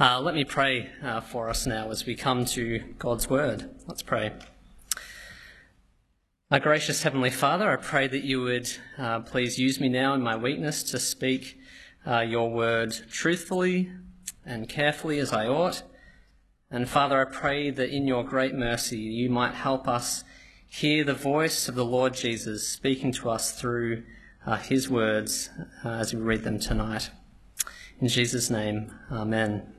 Uh, let me pray uh, for us now as we come to God's word. Let's pray. Our gracious Heavenly Father, I pray that you would uh, please use me now in my weakness to speak uh, your word truthfully and carefully as I ought. And Father, I pray that in your great mercy you might help us hear the voice of the Lord Jesus speaking to us through uh, his words uh, as we read them tonight. In Jesus' name, Amen.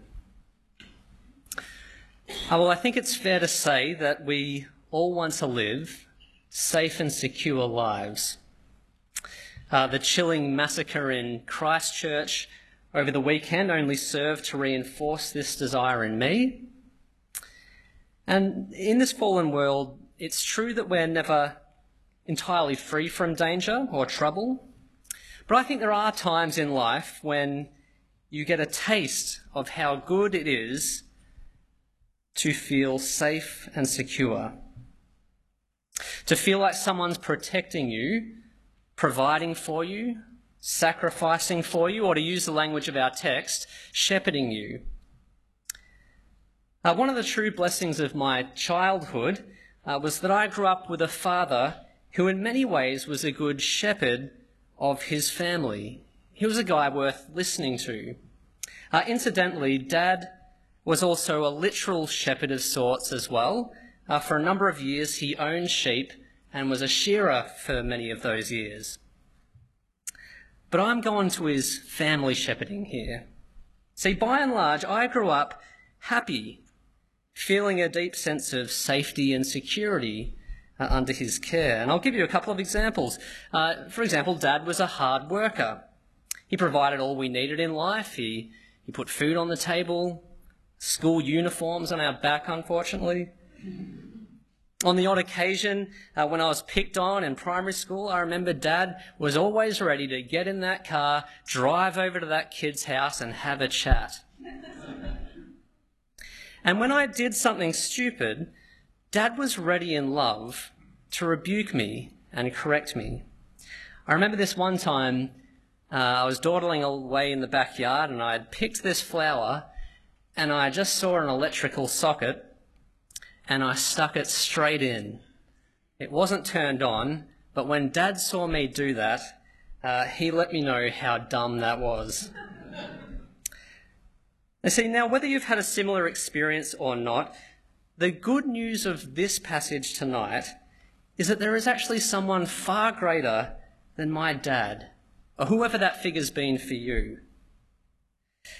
Uh, well, I think it's fair to say that we all want to live safe and secure lives. Uh, the chilling massacre in Christchurch over the weekend only served to reinforce this desire in me. And in this fallen world, it's true that we're never entirely free from danger or trouble. But I think there are times in life when you get a taste of how good it is to feel safe and secure. To feel like someone's protecting you, providing for you, sacrificing for you, or to use the language of our text, shepherding you. Uh, one of the true blessings of my childhood uh, was that I grew up with a father who, in many ways, was a good shepherd of his family. He was a guy worth listening to. Uh, incidentally, Dad was also a literal shepherd of sorts as well. Uh, for a number of years, he owned sheep and was a shearer for many of those years. But I'm going to his family shepherding here. See, by and large, I grew up happy, feeling a deep sense of safety and security uh, under his care. And I'll give you a couple of examples. Uh, for example, Dad was a hard worker. He provided all we needed in life. He, he put food on the table, school uniforms on our back, unfortunately. On the odd occasion, uh, when I was picked on in primary school, I remember Dad was always ready to get in that car, drive over to that kid's house, and have a chat. and when I did something stupid, Dad was ready in love to rebuke me and correct me. I remember this one time, uh, I was dawdling away in the backyard and I had picked this flower and I just saw an electrical socket and I stuck it straight in. It wasn't turned on, but when Dad saw me do that, uh, he let me know how dumb that was. now, see, now whether you've had a similar experience or not, the good news of this passage tonight is that there is actually someone far greater than my dad, or whoever that figure's been for you.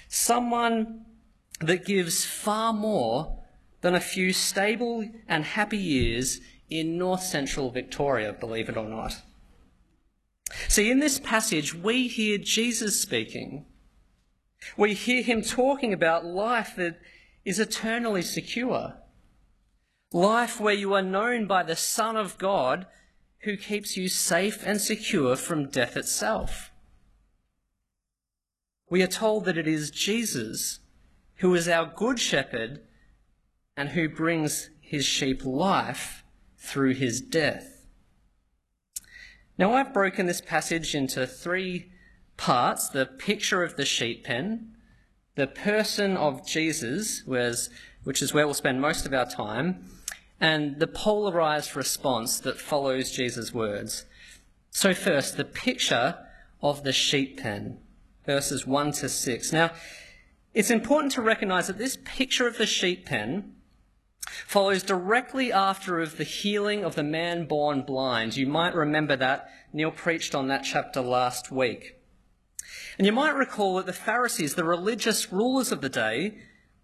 Someone that gives far more than a few stable and happy years in north central Victoria, believe it or not. See, in this passage, we hear Jesus speaking. We hear him talking about life that is eternally secure. Life where you are known by the Son of God who keeps you safe and secure from death itself. We are told that it is Jesus who is our good shepherd and who brings his sheep life through his death. Now, I've broken this passage into three parts the picture of the sheep pen, the person of Jesus, which is where we'll spend most of our time, and the polarized response that follows Jesus' words. So, first, the picture of the sheep pen, verses 1 to 6. Now, it's important to recognize that this picture of the sheep pen follows directly after of the healing of the man born blind. You might remember that. Neil preached on that chapter last week. And you might recall that the Pharisees, the religious rulers of the day,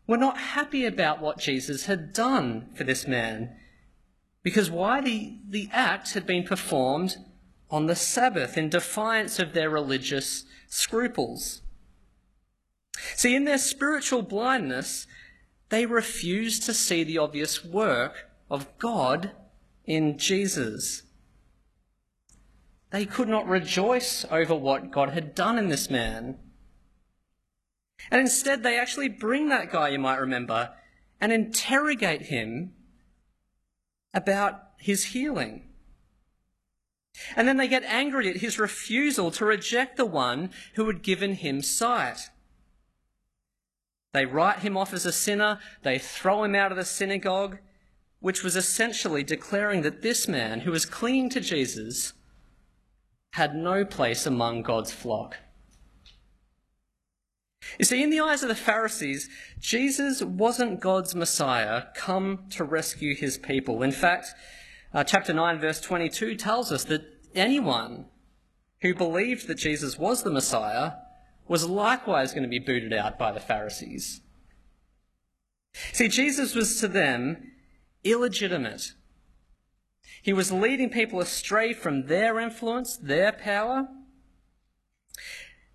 were not happy about what Jesus had done for this man. Because why? The, the act had been performed on the Sabbath in defiance of their religious scruples. See, in their spiritual blindness, they refused to see the obvious work of God in Jesus. They could not rejoice over what God had done in this man. And instead, they actually bring that guy, you might remember, and interrogate him about his healing. And then they get angry at his refusal to reject the one who had given him sight. They write him off as a sinner, they throw him out of the synagogue, which was essentially declaring that this man, who was clinging to Jesus, had no place among God's flock. You see, in the eyes of the Pharisees, Jesus wasn't God's Messiah come to rescue his people. In fact, uh, chapter 9, verse 22 tells us that anyone who believed that Jesus was the Messiah was likewise going to be booted out by the Pharisees. See, Jesus was to them illegitimate. He was leading people astray from their influence, their power.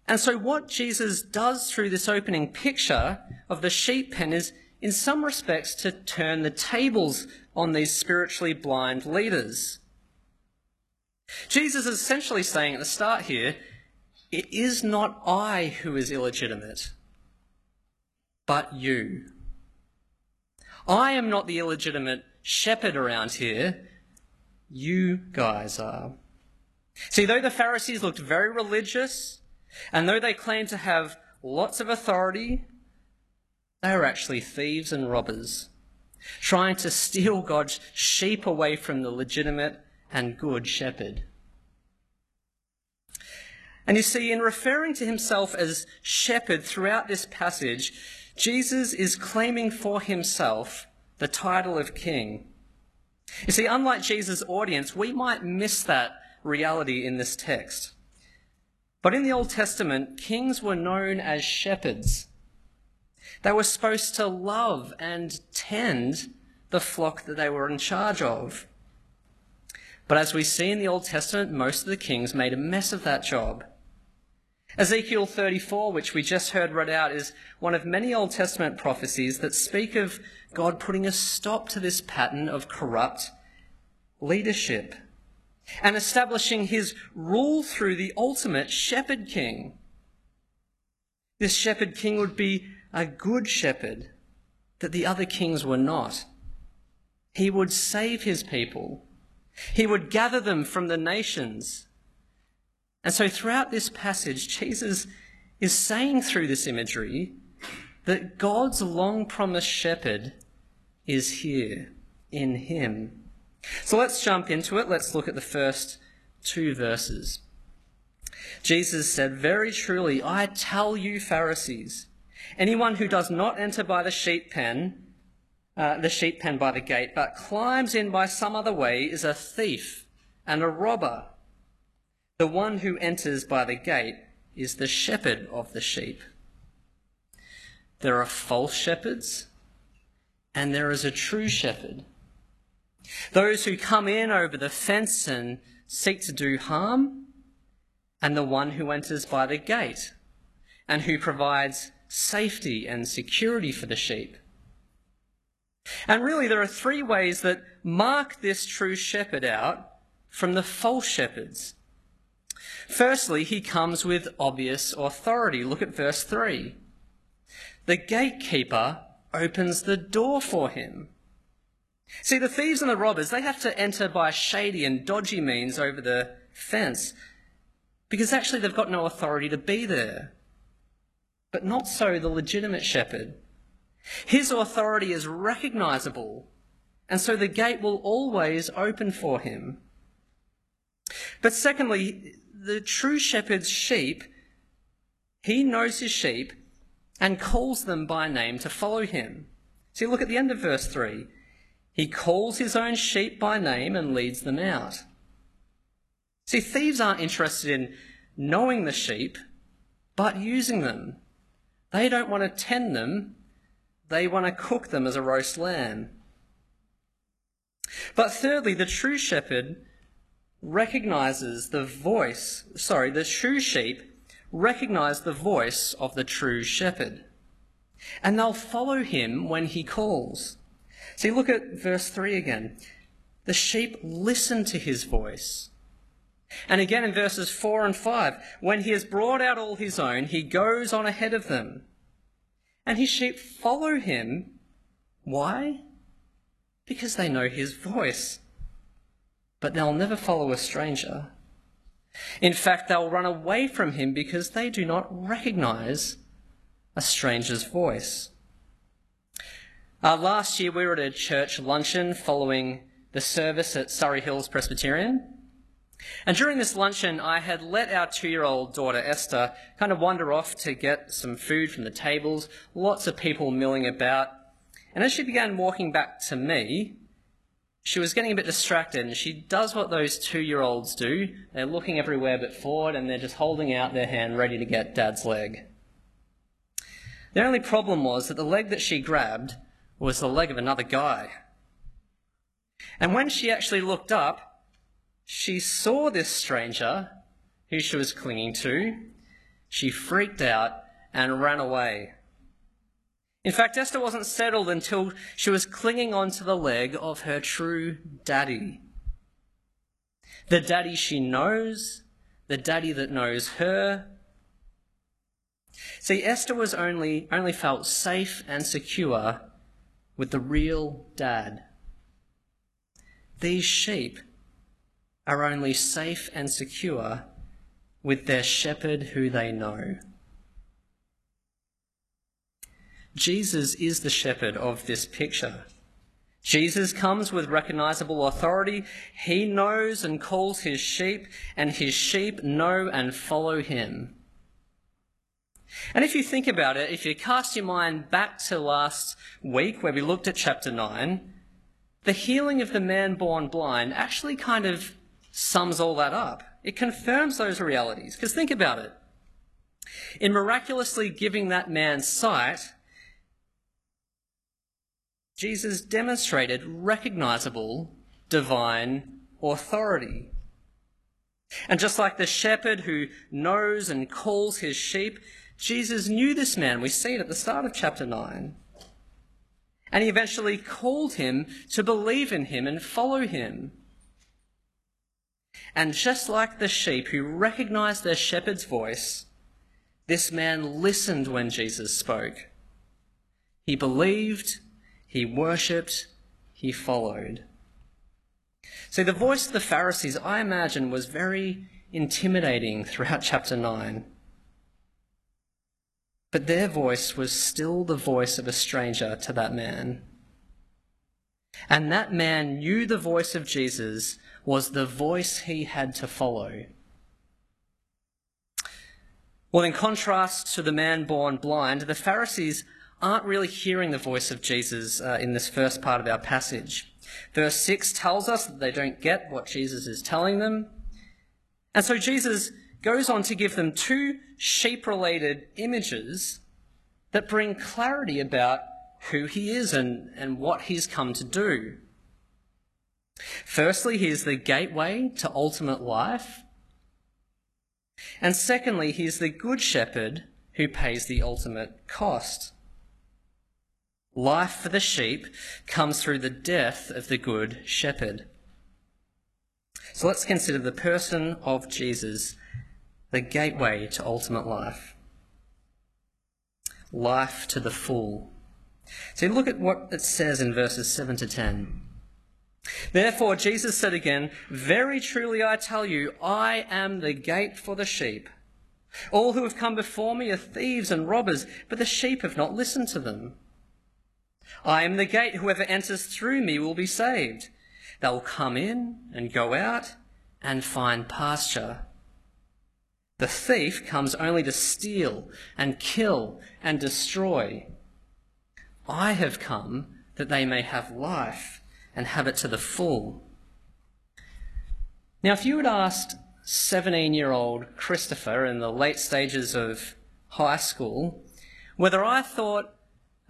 And so, what Jesus does through this opening picture of the sheep pen is, in some respects, to turn the tables on these spiritually blind leaders. Jesus is essentially saying at the start here, it is not I who is illegitimate, but you. I am not the illegitimate shepherd around here. You guys are. See, though the Pharisees looked very religious, and though they claimed to have lots of authority, they were actually thieves and robbers, trying to steal God's sheep away from the legitimate and good shepherd. And you see, in referring to himself as shepherd throughout this passage, Jesus is claiming for himself the title of king. You see, unlike Jesus' audience, we might miss that reality in this text. But in the Old Testament, kings were known as shepherds. They were supposed to love and tend the flock that they were in charge of. But as we see in the Old Testament, most of the kings made a mess of that job. Ezekiel 34, which we just heard read out, is one of many Old Testament prophecies that speak of God putting a stop to this pattern of corrupt leadership and establishing his rule through the ultimate shepherd king. This shepherd king would be a good shepherd that the other kings were not. He would save his people. He would gather them from the nations and so throughout this passage, Jesus is saying through this imagery that God's long promised shepherd is here in him. So let's jump into it. Let's look at the first two verses. Jesus said, Very truly, I tell you, Pharisees, anyone who does not enter by the sheep pen, uh, the sheep pen by the gate, but climbs in by some other way, is a thief and a robber. The one who enters by the gate is the shepherd of the sheep. There are false shepherds, and there is a true shepherd. Those who come in over the fence and seek to do harm, and the one who enters by the gate and who provides safety and security for the sheep. And really, there are three ways that mark this true shepherd out from the false shepherds. Firstly, he comes with obvious authority. Look at verse 3. The gatekeeper opens the door for him. See, the thieves and the robbers, they have to enter by shady and dodgy means over the fence because actually they've got no authority to be there. But not so the legitimate shepherd. His authority is recognizable, and so the gate will always open for him. But secondly, the true shepherd's sheep, he knows his sheep and calls them by name to follow him. See, look at the end of verse 3. He calls his own sheep by name and leads them out. See, thieves aren't interested in knowing the sheep, but using them. They don't want to tend them, they want to cook them as a roast lamb. But thirdly, the true shepherd recognizes the voice, sorry, the true sheep recognize the voice of the true shepherd. And they'll follow him when he calls. See, look at verse 3 again. The sheep listen to his voice. And again in verses 4 and 5, when he has brought out all his own, he goes on ahead of them. And his sheep follow him. Why? Because they know his voice but they'll never follow a stranger. In fact, they'll run away from him because they do not recognize a stranger's voice. Uh, last year, we were at a church luncheon following the service at Surrey Hills Presbyterian. And during this luncheon, I had let our two year old daughter Esther kind of wander off to get some food from the tables, lots of people milling about. And as she began walking back to me, she was getting a bit distracted, and she does what those two year olds do. They're looking everywhere but forward, and they're just holding out their hand ready to get dad's leg. The only problem was that the leg that she grabbed was the leg of another guy. And when she actually looked up, she saw this stranger who she was clinging to. She freaked out and ran away. In fact, Esther wasn't settled until she was clinging onto the leg of her true daddy. The daddy she knows, the daddy that knows her. See, Esther was only, only felt safe and secure with the real dad. These sheep are only safe and secure with their shepherd who they know. Jesus is the shepherd of this picture. Jesus comes with recognizable authority. He knows and calls his sheep, and his sheep know and follow him. And if you think about it, if you cast your mind back to last week where we looked at chapter 9, the healing of the man born blind actually kind of sums all that up. It confirms those realities. Because think about it. In miraculously giving that man sight, Jesus demonstrated recognizable divine authority. And just like the shepherd who knows and calls his sheep, Jesus knew this man. We see it at the start of chapter 9. And he eventually called him to believe in him and follow him. And just like the sheep who recognized their shepherd's voice, this man listened when Jesus spoke. He believed, he worshipped, he followed. See, the voice of the Pharisees, I imagine, was very intimidating throughout chapter 9. But their voice was still the voice of a stranger to that man. And that man knew the voice of Jesus was the voice he had to follow. Well, in contrast to the man born blind, the Pharisees aren't really hearing the voice of Jesus uh, in this first part of our passage. Verse 6 tells us that they don't get what Jesus is telling them. And so Jesus goes on to give them two sheep related images that bring clarity about who he is and, and what he's come to do. Firstly, he is the gateway to ultimate life. And secondly, he is the good shepherd who pays the ultimate cost. Life for the sheep comes through the death of the good shepherd. So let's consider the person of Jesus the gateway to ultimate life. Life to the full. So look at what it says in verses 7 to 10. Therefore, Jesus said again, Very truly I tell you, I am the gate for the sheep. All who have come before me are thieves and robbers, but the sheep have not listened to them. I am the gate. Whoever enters through me will be saved. They'll come in and go out and find pasture. The thief comes only to steal and kill and destroy. I have come that they may have life and have it to the full. Now, if you had asked 17 year old Christopher in the late stages of high school whether I thought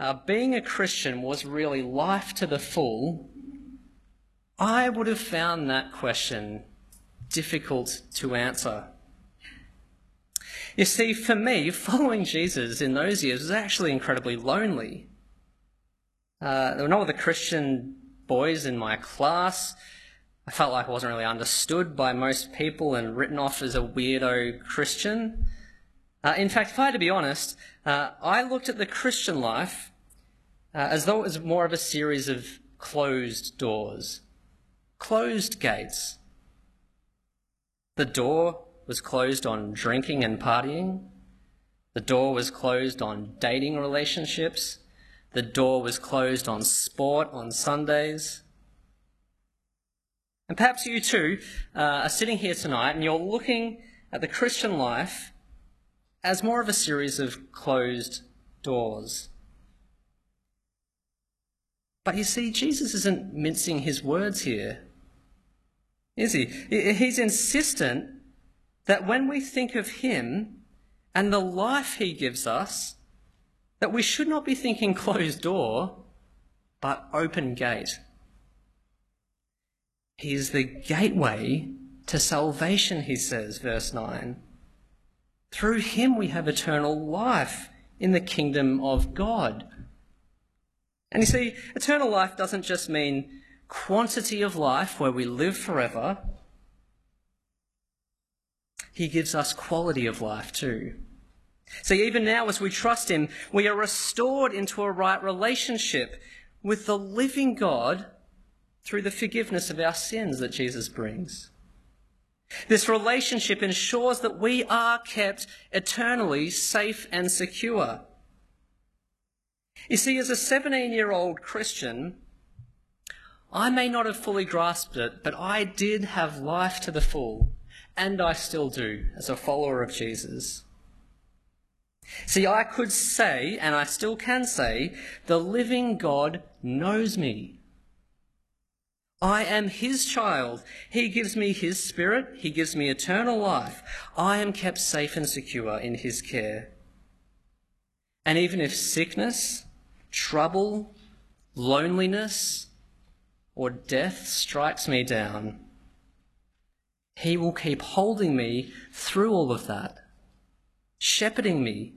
uh, being a Christian was really life to the full, I would have found that question difficult to answer. You see, for me, following Jesus in those years was actually incredibly lonely. Uh, there were no other Christian boys in my class. I felt like I wasn't really understood by most people and written off as a weirdo Christian. Uh, in fact, if I had to be honest, uh, I looked at the Christian life uh, as though it was more of a series of closed doors, closed gates. The door was closed on drinking and partying. The door was closed on dating relationships. the door was closed on sport on Sundays. And perhaps you too uh, are sitting here tonight and you're looking at the Christian life as more of a series of closed doors. But you see, Jesus isn't mincing his words here, is he? He's insistent that when we think of him and the life he gives us, that we should not be thinking closed door, but open gate. He is the gateway to salvation, he says, verse 9. Through him we have eternal life in the kingdom of God. And you see, eternal life doesn't just mean quantity of life where we live forever. He gives us quality of life too. See, even now, as we trust Him, we are restored into a right relationship with the living God through the forgiveness of our sins that Jesus brings. This relationship ensures that we are kept eternally safe and secure. You see, as a 17 year old Christian, I may not have fully grasped it, but I did have life to the full, and I still do as a follower of Jesus. See, I could say, and I still can say, the living God knows me. I am his child. He gives me his spirit. He gives me eternal life. I am kept safe and secure in his care. And even if sickness, trouble, loneliness, or death strikes me down, he will keep holding me through all of that, shepherding me,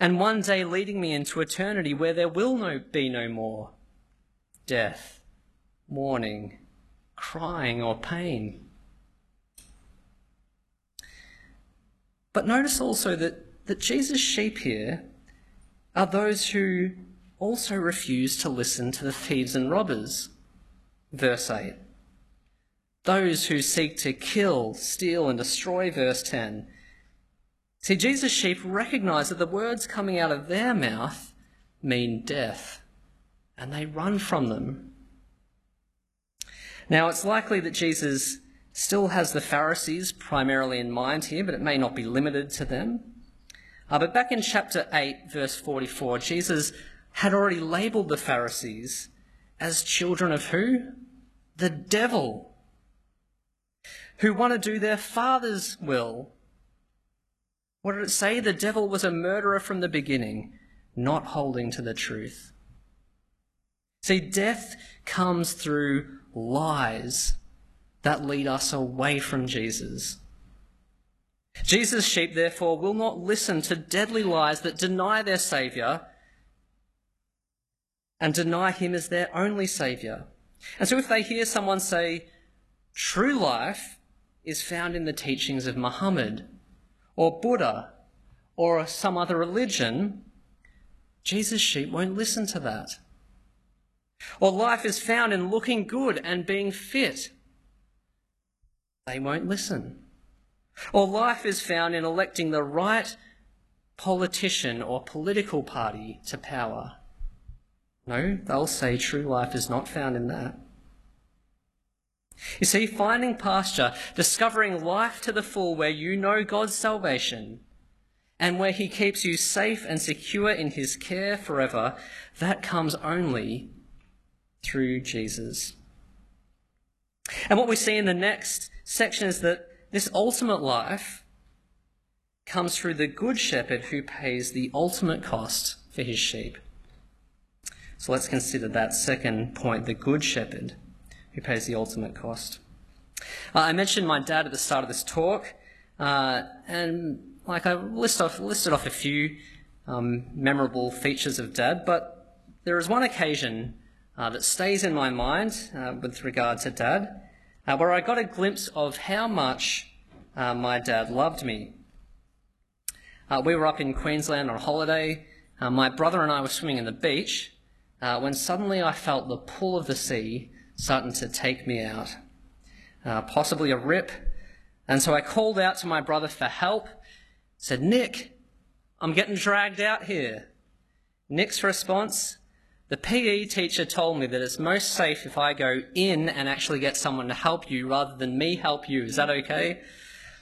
and one day leading me into eternity where there will no, be no more death, mourning, crying, or pain. But notice also that, that Jesus' sheep here are those who also refuse to listen to the thieves and robbers. Verse 8. Those who seek to kill, steal, and destroy, verse 10. See, Jesus' sheep recognize that the words coming out of their mouth mean death, and they run from them. Now, it's likely that Jesus still has the Pharisees primarily in mind here, but it may not be limited to them. Uh, but back in chapter 8, verse 44, Jesus had already labelled the Pharisees as children of who? The devil, who want to do their father's will. What did it say? The devil was a murderer from the beginning, not holding to the truth. See, death comes through lies that lead us away from Jesus. Jesus' sheep, therefore, will not listen to deadly lies that deny their Saviour and deny Him as their only Saviour. And so if they hear someone say, true life is found in the teachings of Muhammad or Buddha or some other religion, Jesus' sheep won't listen to that. Or life is found in looking good and being fit. They won't listen. Or life is found in electing the right politician or political party to power. No, they'll say true life is not found in that. You see, finding pasture, discovering life to the full where you know God's salvation and where He keeps you safe and secure in His care forever, that comes only through Jesus. And what we see in the next section is that this ultimate life comes through the good shepherd who pays the ultimate cost for his sheep. So let's consider that second point the good shepherd who pays the ultimate cost. Uh, I mentioned my dad at the start of this talk, uh, and like I list off, listed off a few um, memorable features of dad, but there is one occasion uh, that stays in my mind uh, with regard to dad, uh, where I got a glimpse of how much uh, my dad loved me. we were up in Queensland on holiday. my brother and I were swimming in the beach, uh, when suddenly I felt the pull of the sea starting to take me out, uh, possibly a rip. And so I called out to my brother for help, said, Nick, I'm getting dragged out here. Nick's response the PE teacher told me that it's most safe if I go in and actually get someone to help you rather than me help you. Is that okay?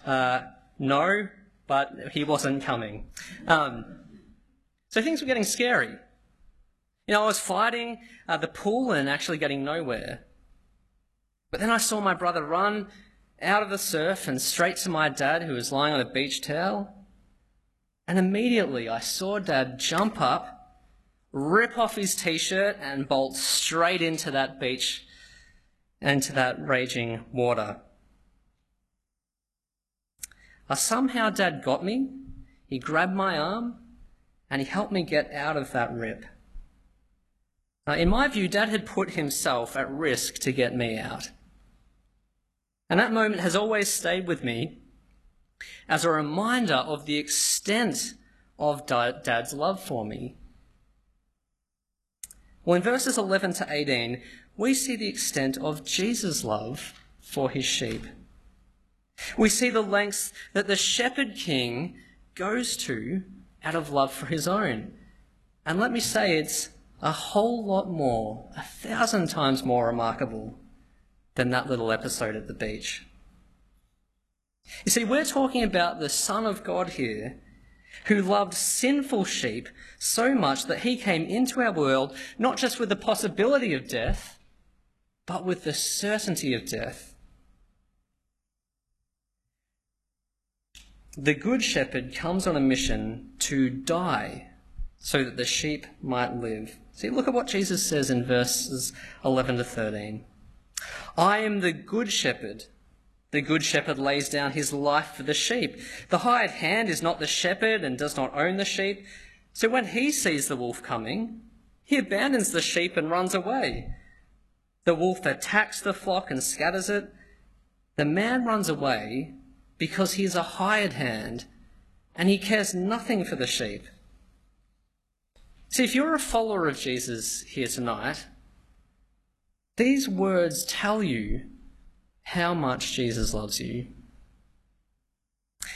Uh, no, but he wasn't coming. Um, so things were getting scary. You know, I was fighting uh, the pool and actually getting nowhere. But then I saw my brother run out of the surf and straight to my dad, who was lying on a beach towel. And immediately I saw dad jump up rip off his t shirt and bolt straight into that beach, into that raging water. Uh, somehow, Dad got me. He grabbed my arm and he helped me get out of that rip. Uh, in my view, Dad had put himself at risk to get me out. And that moment has always stayed with me as a reminder of the extent of Dad's love for me well, in verses 11 to 18, we see the extent of Jesus' love for his sheep. We see the lengths that the shepherd king goes to out of love for his own. And let me say, it's a whole lot more, a thousand times more remarkable than that little episode at the beach. You see, we're talking about the Son of God here who loved sinful sheep so much that he came into our world not just with the possibility of death, but with the certainty of death. The Good Shepherd comes on a mission to die so that the sheep might live. See, look at what Jesus says in verses 11 to 13. I am the Good Shepherd. The good shepherd lays down his life for the sheep. The hired hand is not the shepherd and does not own the sheep. So when he sees the wolf coming, he abandons the sheep and runs away. The wolf attacks the flock and scatters it. The man runs away because he is a hired hand and he cares nothing for the sheep. See, if you're a follower of Jesus here tonight, these words tell you how much Jesus loves you.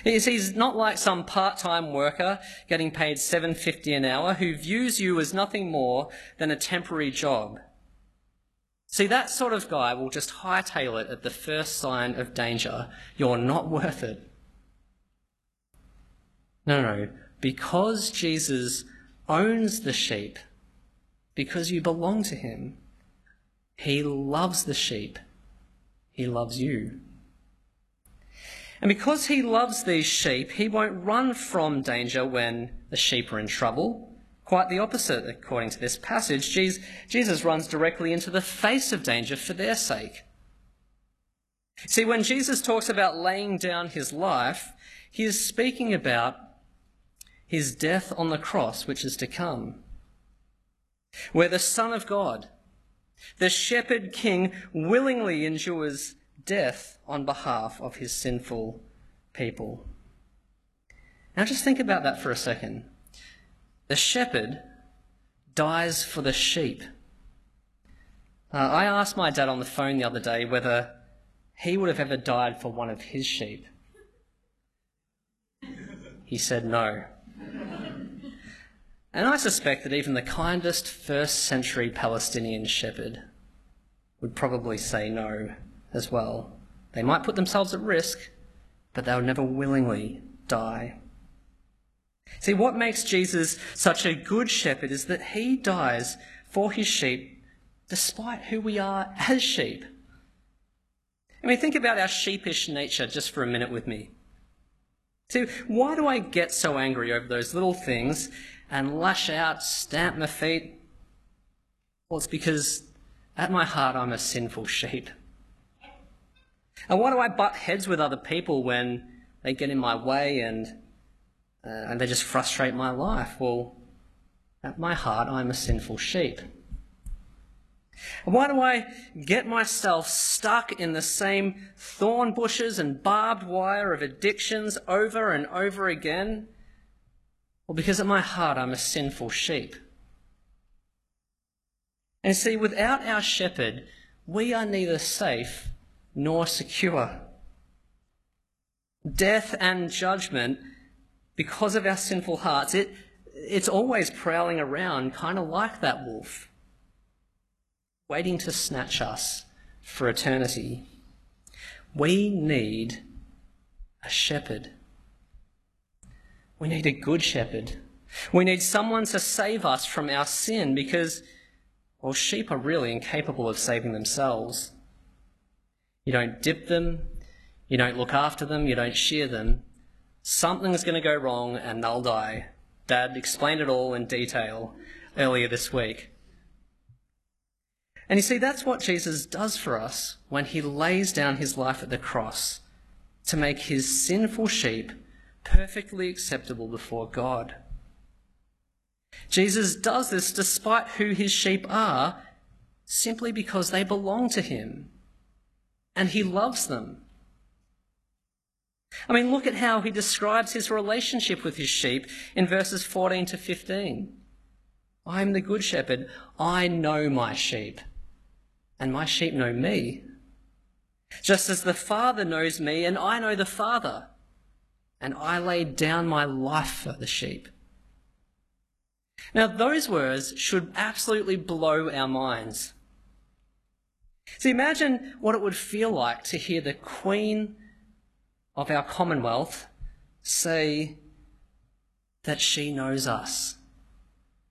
He's not like some part-time worker getting paid 7.50 an hour who views you as nothing more than a temporary job. See, that sort of guy will just hightail it at the first sign of danger. You're not worth it. No, no, because Jesus owns the sheep, because you belong to him, he loves the sheep he loves you. And because he loves these sheep, he won't run from danger when the sheep are in trouble. Quite the opposite, according to this passage. Jesus runs directly into the face of danger for their sake. See, when Jesus talks about laying down his life, he is speaking about his death on the cross, which is to come, where the Son of God, the shepherd king willingly endures death on behalf of his sinful people. Now just think about that for a second. The shepherd dies for the sheep. Uh, I asked my dad on the phone the other day whether he would have ever died for one of his sheep. He said no. And I suspect that even the kindest first century Palestinian shepherd would probably say no as well. They might put themselves at risk, but they would never willingly die. See, what makes Jesus such a good shepherd is that he dies for his sheep despite who we are as sheep. I mean, think about our sheepish nature just for a minute with me. See, why do I get so angry over those little things and lash out, stamp my feet? Well, it's because at my heart I'm a sinful sheep. And why do I butt heads with other people when they get in my way and, uh, and they just frustrate my life? Well, at my heart I'm a sinful sheep. And why do I get myself stuck in the same thorn bushes and barbed wire of addictions over and over again? Well, because at my heart I'm a sinful sheep. And see, without our shepherd, we are neither safe nor secure. Death and judgment, because of our sinful hearts, it, it's always prowling around, kind of like that wolf, waiting to snatch us for eternity. We need a shepherd. We need a good shepherd. We need someone to save us from our sin because, well, sheep are really incapable of saving themselves. You don't dip them, you don't look after them, you don't shear them. Something's going to go wrong and they'll die. Dad explained it all in detail earlier this week. And you see, that's what Jesus does for us when he lays down his life at the cross to make his sinful sheep perfectly acceptable before God. Jesus does this despite who his sheep are, simply because they belong to him and he loves them. I mean, look at how he describes his relationship with his sheep in verses 14 to 15. I am the good shepherd. I know my sheep, and my sheep know me. Just as the Father knows me, and I know the Father, and I laid down my life for the sheep. Now, those words should absolutely blow our minds. So imagine what it would feel like to hear the Queen of our Commonwealth say that she knows us.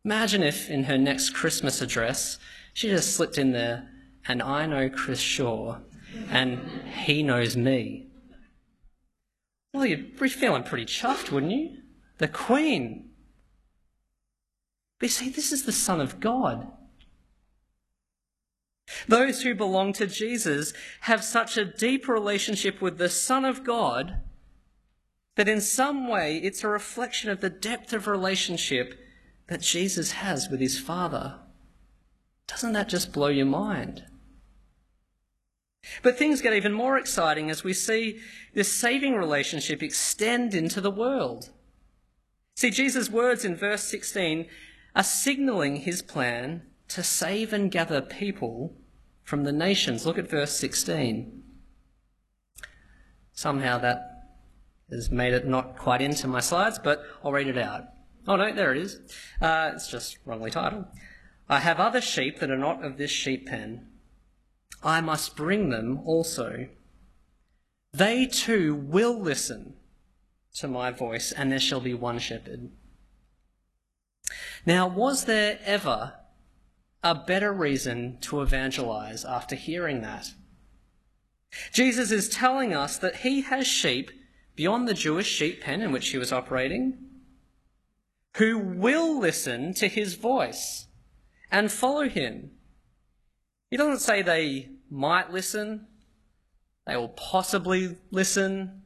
Imagine if in her next Christmas address she just slipped in there, and I know Chris Shaw, and he knows me. Well, you'd be feeling pretty chuffed, wouldn't you? The Queen. But you see, this is the Son of God. Those who belong to Jesus have such a deep relationship with the Son of God that in some way it's a reflection of the depth of relationship that Jesus has with his Father. Doesn't that just blow your mind? But things get even more exciting as we see this saving relationship extend into the world. See, Jesus' words in verse 16 are signaling his plan to save and gather people from the nations. Look at verse 16. Somehow that has made it not quite into my slides, but I'll read it out. Oh no, there it is. Uh, it's just wrongly titled. I have other sheep that are not of this sheep pen. I must bring them also. They too will listen to my voice, and there shall be one shepherd. Now, was there ever a better reason to evangelize after hearing that. Jesus is telling us that he has sheep beyond the Jewish sheep pen in which he was operating who will listen to his voice and follow him. He doesn't say they might listen, they will possibly listen.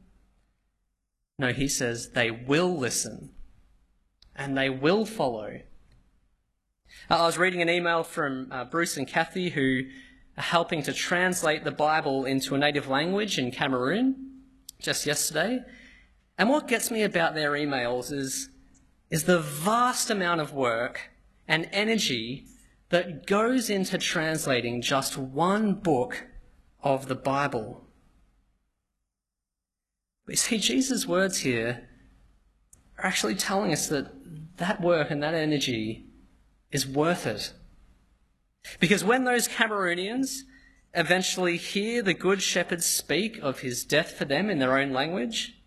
No, he says they will listen and they will follow. I was reading an email from uh, Bruce and Kathy who are helping to translate the Bible into a native language in Cameroon just yesterday. And what gets me about their emails is, is the vast amount of work and energy that goes into translating just one book of the Bible. We see Jesus' words here are actually telling us that that work and that energy is worth it. Because when those Cameroonians eventually hear the Good Shepherd speak of his death for them in their own language,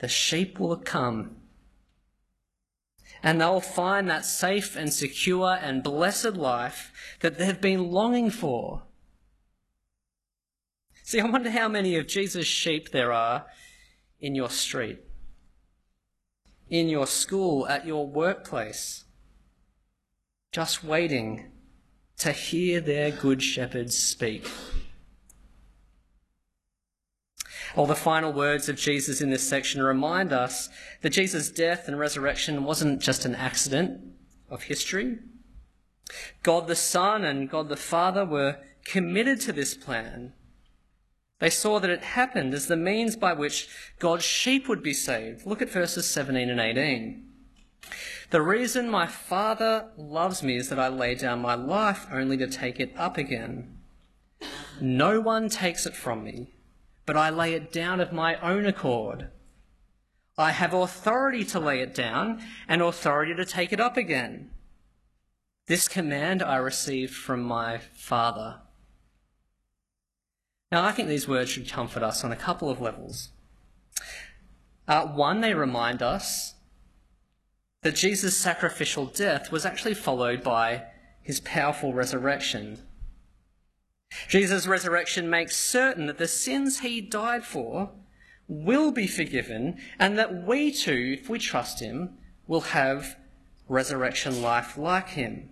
the sheep will come and they'll find that safe and secure and blessed life that they've been longing for. See, I wonder how many of Jesus' sheep there are in your street, in your school, at your workplace just waiting to hear their good shepherds speak. Well, the final words of Jesus in this section remind us that Jesus' death and resurrection wasn't just an accident of history. God the Son and God the Father were committed to this plan. They saw that it happened as the means by which God's sheep would be saved. Look at verses 17 and 18. The reason my Father loves me is that I lay down my life only to take it up again. No one takes it from me, but I lay it down of my own accord. I have authority to lay it down and authority to take it up again. This command I received from my Father. Now, I think these words should comfort us on a couple of levels. Uh, one, they remind us that Jesus' sacrificial death was actually followed by his powerful resurrection. Jesus' resurrection makes certain that the sins he died for will be forgiven, and that we too, if we trust him, will have resurrection life like him.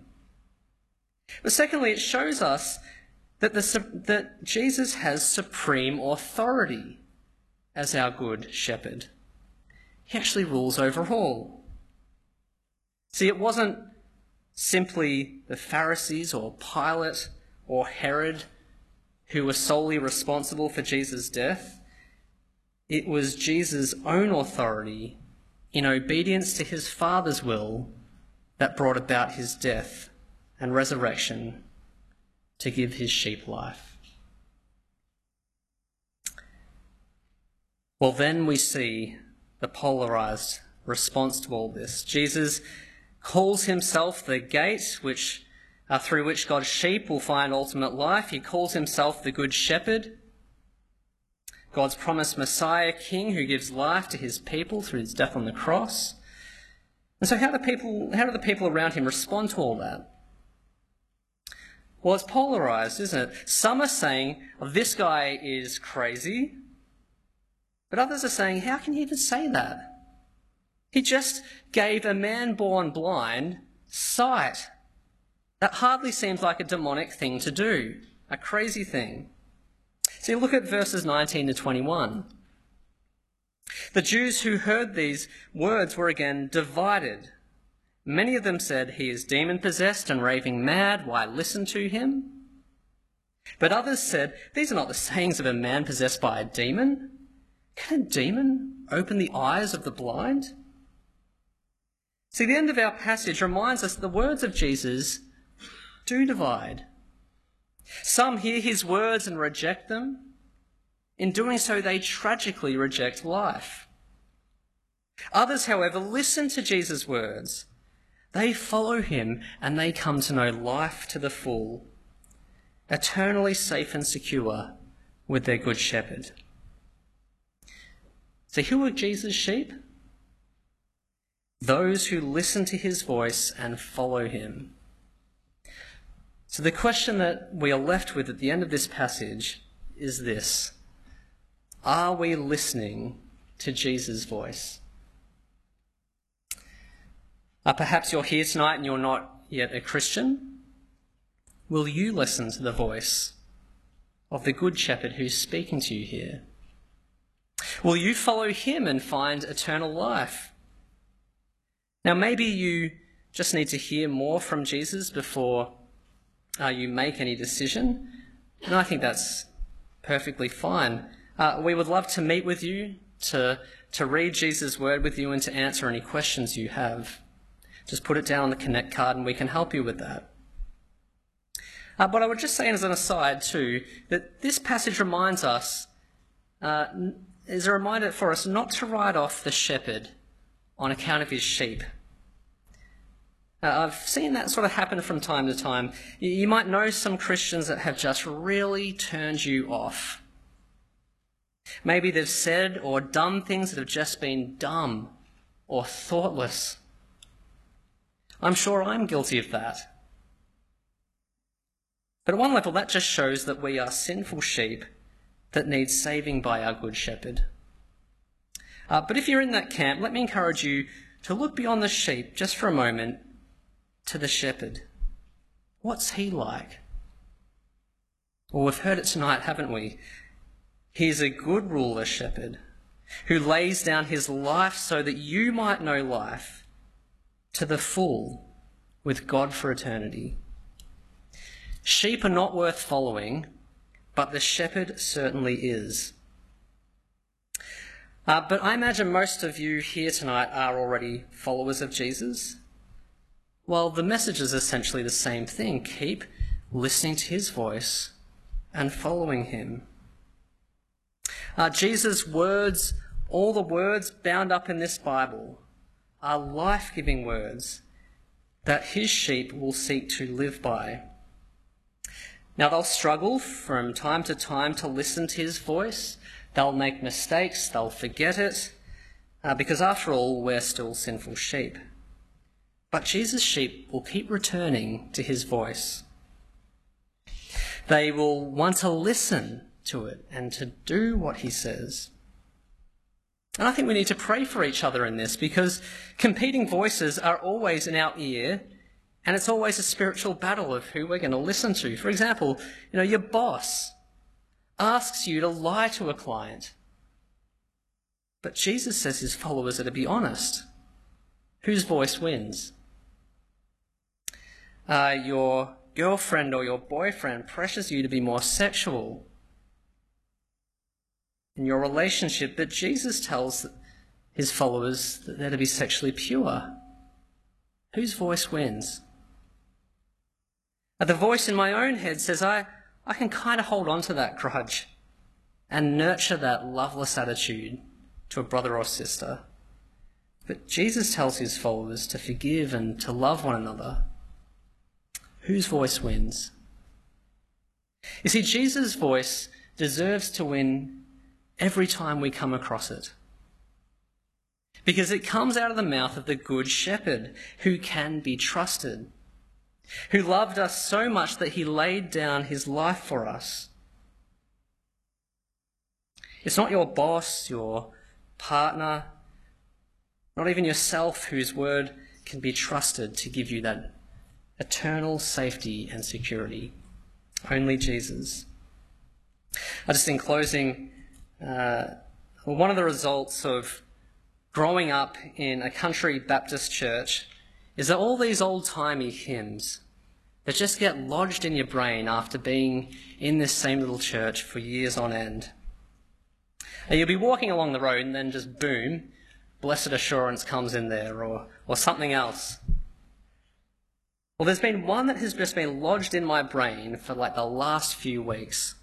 But secondly, it shows us that, the, that Jesus has supreme authority as our good shepherd. He actually rules over all. See, it wasn't simply the Pharisees or Pilate or Herod who were solely responsible for Jesus' death. It was Jesus' own authority in obedience to his Father's will that brought about his death and resurrection to give his sheep life. Well, then we see the polarized response to all this. Jesus calls himself the gate which uh, through which God's sheep will find ultimate life. He calls himself the Good Shepherd, God's promised Messiah King who gives life to his people through his death on the cross. And so, how do, people, how do the people around him respond to all that? Well, it's polarized, isn't it? Some are saying, this guy is crazy. But others are saying, how can he even say that? He just gave a man born blind sight. That hardly seems like a demonic thing to do, a crazy thing. See, look at verses 19 to 21. The Jews who heard these words were again divided. Many of them said, He is demon possessed and raving mad. Why listen to him? But others said, These are not the sayings of a man possessed by a demon. Can a demon open the eyes of the blind? See, the end of our passage reminds us that the words of Jesus do divide. Some hear his words and reject them. In doing so, they tragically reject life. Others, however, listen to Jesus' words. They follow him and they come to know life to the full, eternally safe and secure with their good shepherd. So, who are Jesus' sheep? Those who listen to his voice and follow him. So, the question that we are left with at the end of this passage is this Are we listening to Jesus' voice? Uh, perhaps you're here tonight and you're not yet a Christian. Will you listen to the voice of the Good Shepherd who's speaking to you here? Will you follow him and find eternal life? Now, maybe you just need to hear more from Jesus before uh, you make any decision, and I think that's perfectly fine. Uh, we would love to meet with you, to, to read Jesus' word with you, and to answer any questions you have. Just put it down on the Connect card, and we can help you with that. Uh, but I would just say, as an aside, too, that this passage reminds us, uh, is a reminder for us not to write off the shepherd on account of his sheep. Uh, I've seen that sort of happen from time to time. You might know some Christians that have just really turned you off. Maybe they've said or done things that have just been dumb or thoughtless. I'm sure I'm guilty of that. But at one level, that just shows that we are sinful sheep that need saving by our Good Shepherd. Uh, but if you're in that camp, let me encourage you to look beyond the sheep just for a moment to the shepherd. What's he like? Well, we've heard it tonight, haven't we? He's a good ruler shepherd who lays down his life so that you might know life to the full with God for eternity. Sheep are not worth following, but the shepherd certainly is. Uh, but I imagine most of you here tonight are already followers of Jesus. Well, the message is essentially the same thing. Keep listening to his voice and following him. Uh, Jesus' words all the words bound up in this Bible are life giving words that his sheep will seek to live by. Now, they'll struggle from time to time to listen to his voice. They'll make mistakes, they'll forget it, uh, because after all, we're still sinful sheep. But Jesus' sheep will keep returning to his voice. They will want to listen to it and to do what he says. And I think we need to pray for each other in this because competing voices are always in our ear and it's always a spiritual battle of who we're going to listen to. For example, you know, your boss asks you to lie to a client. But Jesus says his followers are to be honest. Whose voice wins? Uh, your girlfriend or your boyfriend pressures you to be more sexual in your relationship, but Jesus tells his followers that they're to be sexually pure. Whose voice wins? The voice in my own head says, I, I can kind of hold on to that grudge and nurture that loveless attitude to a brother or sister. But Jesus tells his followers to forgive and to love one another. Whose voice wins? You see, Jesus' voice deserves to win every time we come across it. Because it comes out of the mouth of the Good Shepherd, who can be trusted, who loved us so much that he laid down his life for us. It's not your boss, your partner, not even yourself whose word can be trusted to give you that eternal safety and security. Only Jesus. Uh, just in closing, uh, one of the results of growing up in a country Baptist church is that all these old timey hymns that just get lodged in your brain after being in this same little church for years on end. You'll be walking along the road and then just boom, blessed assurance comes in there or, or something else. Well, there's been one that has just been lodged in my brain for like the last few weeks.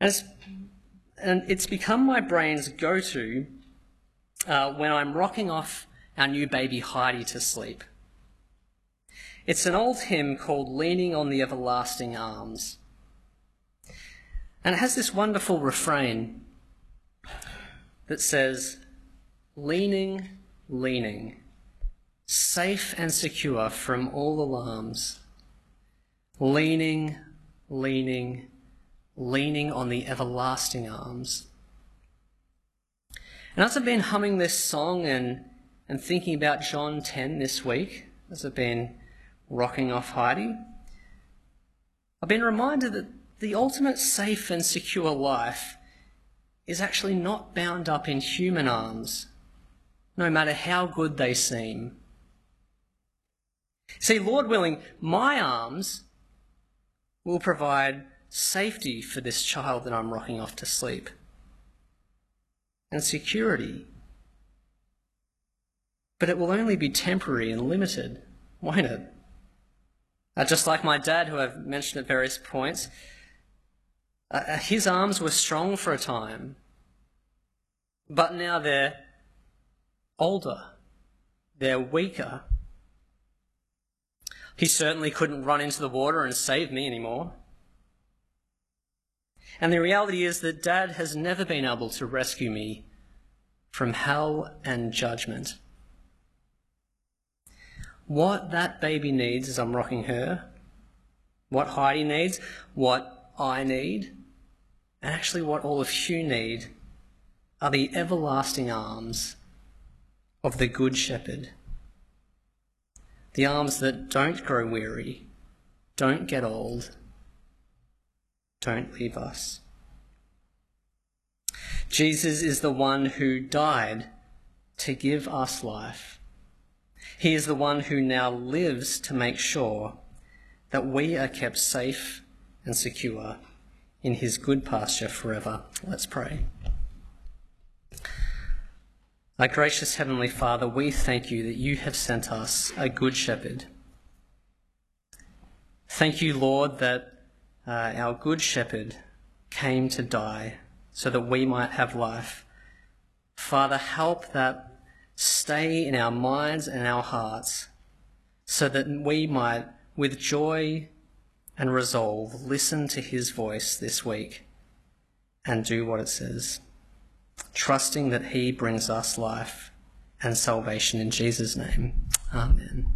And it's, and it's become my brain's go to uh, when I'm rocking off our new baby Heidi to sleep. It's an old hymn called Leaning on the Everlasting Arms. And it has this wonderful refrain that says, Leaning, leaning safe and secure from all alarms, leaning, leaning, leaning on the everlasting arms. And as I've been humming this song and, and thinking about John 10 this week, as I've been rocking off Heidi, I've been reminded that the ultimate safe and secure life is actually not bound up in human arms, no matter how good they seem. See, Lord willing, my arms will provide safety for this child that I'm rocking off to sleep and security. But it will only be temporary and limited, won't it? Uh, just like my dad, who I've mentioned at various points, uh, uh his arms were strong for a time, but now they're older, they're weaker, he certainly couldn't run into the water and save me anymore. And the reality is that Dad has never been able to rescue me from hell and judgment. What that baby needs as I'm rocking her, what Heidi needs, what I need, and actually what all of you need, are the everlasting arms of the Good Shepherd the arms that don't grow weary, don't get old, don't leave us. Jesus is the one who died to give us life. He is the one who now lives to make sure that we are kept safe and secure in his good pasture forever. Let's pray. Our gracious Heavenly Father, we thank you that you have sent us a good shepherd. Thank you, Lord, that uh, our good shepherd came to die so that we might have life. Father, help that stay in our minds and our hearts so that we might, with joy and resolve, listen to his voice this week and do what it says, trusting that he brings us life and salvation in Jesus' name. Amen.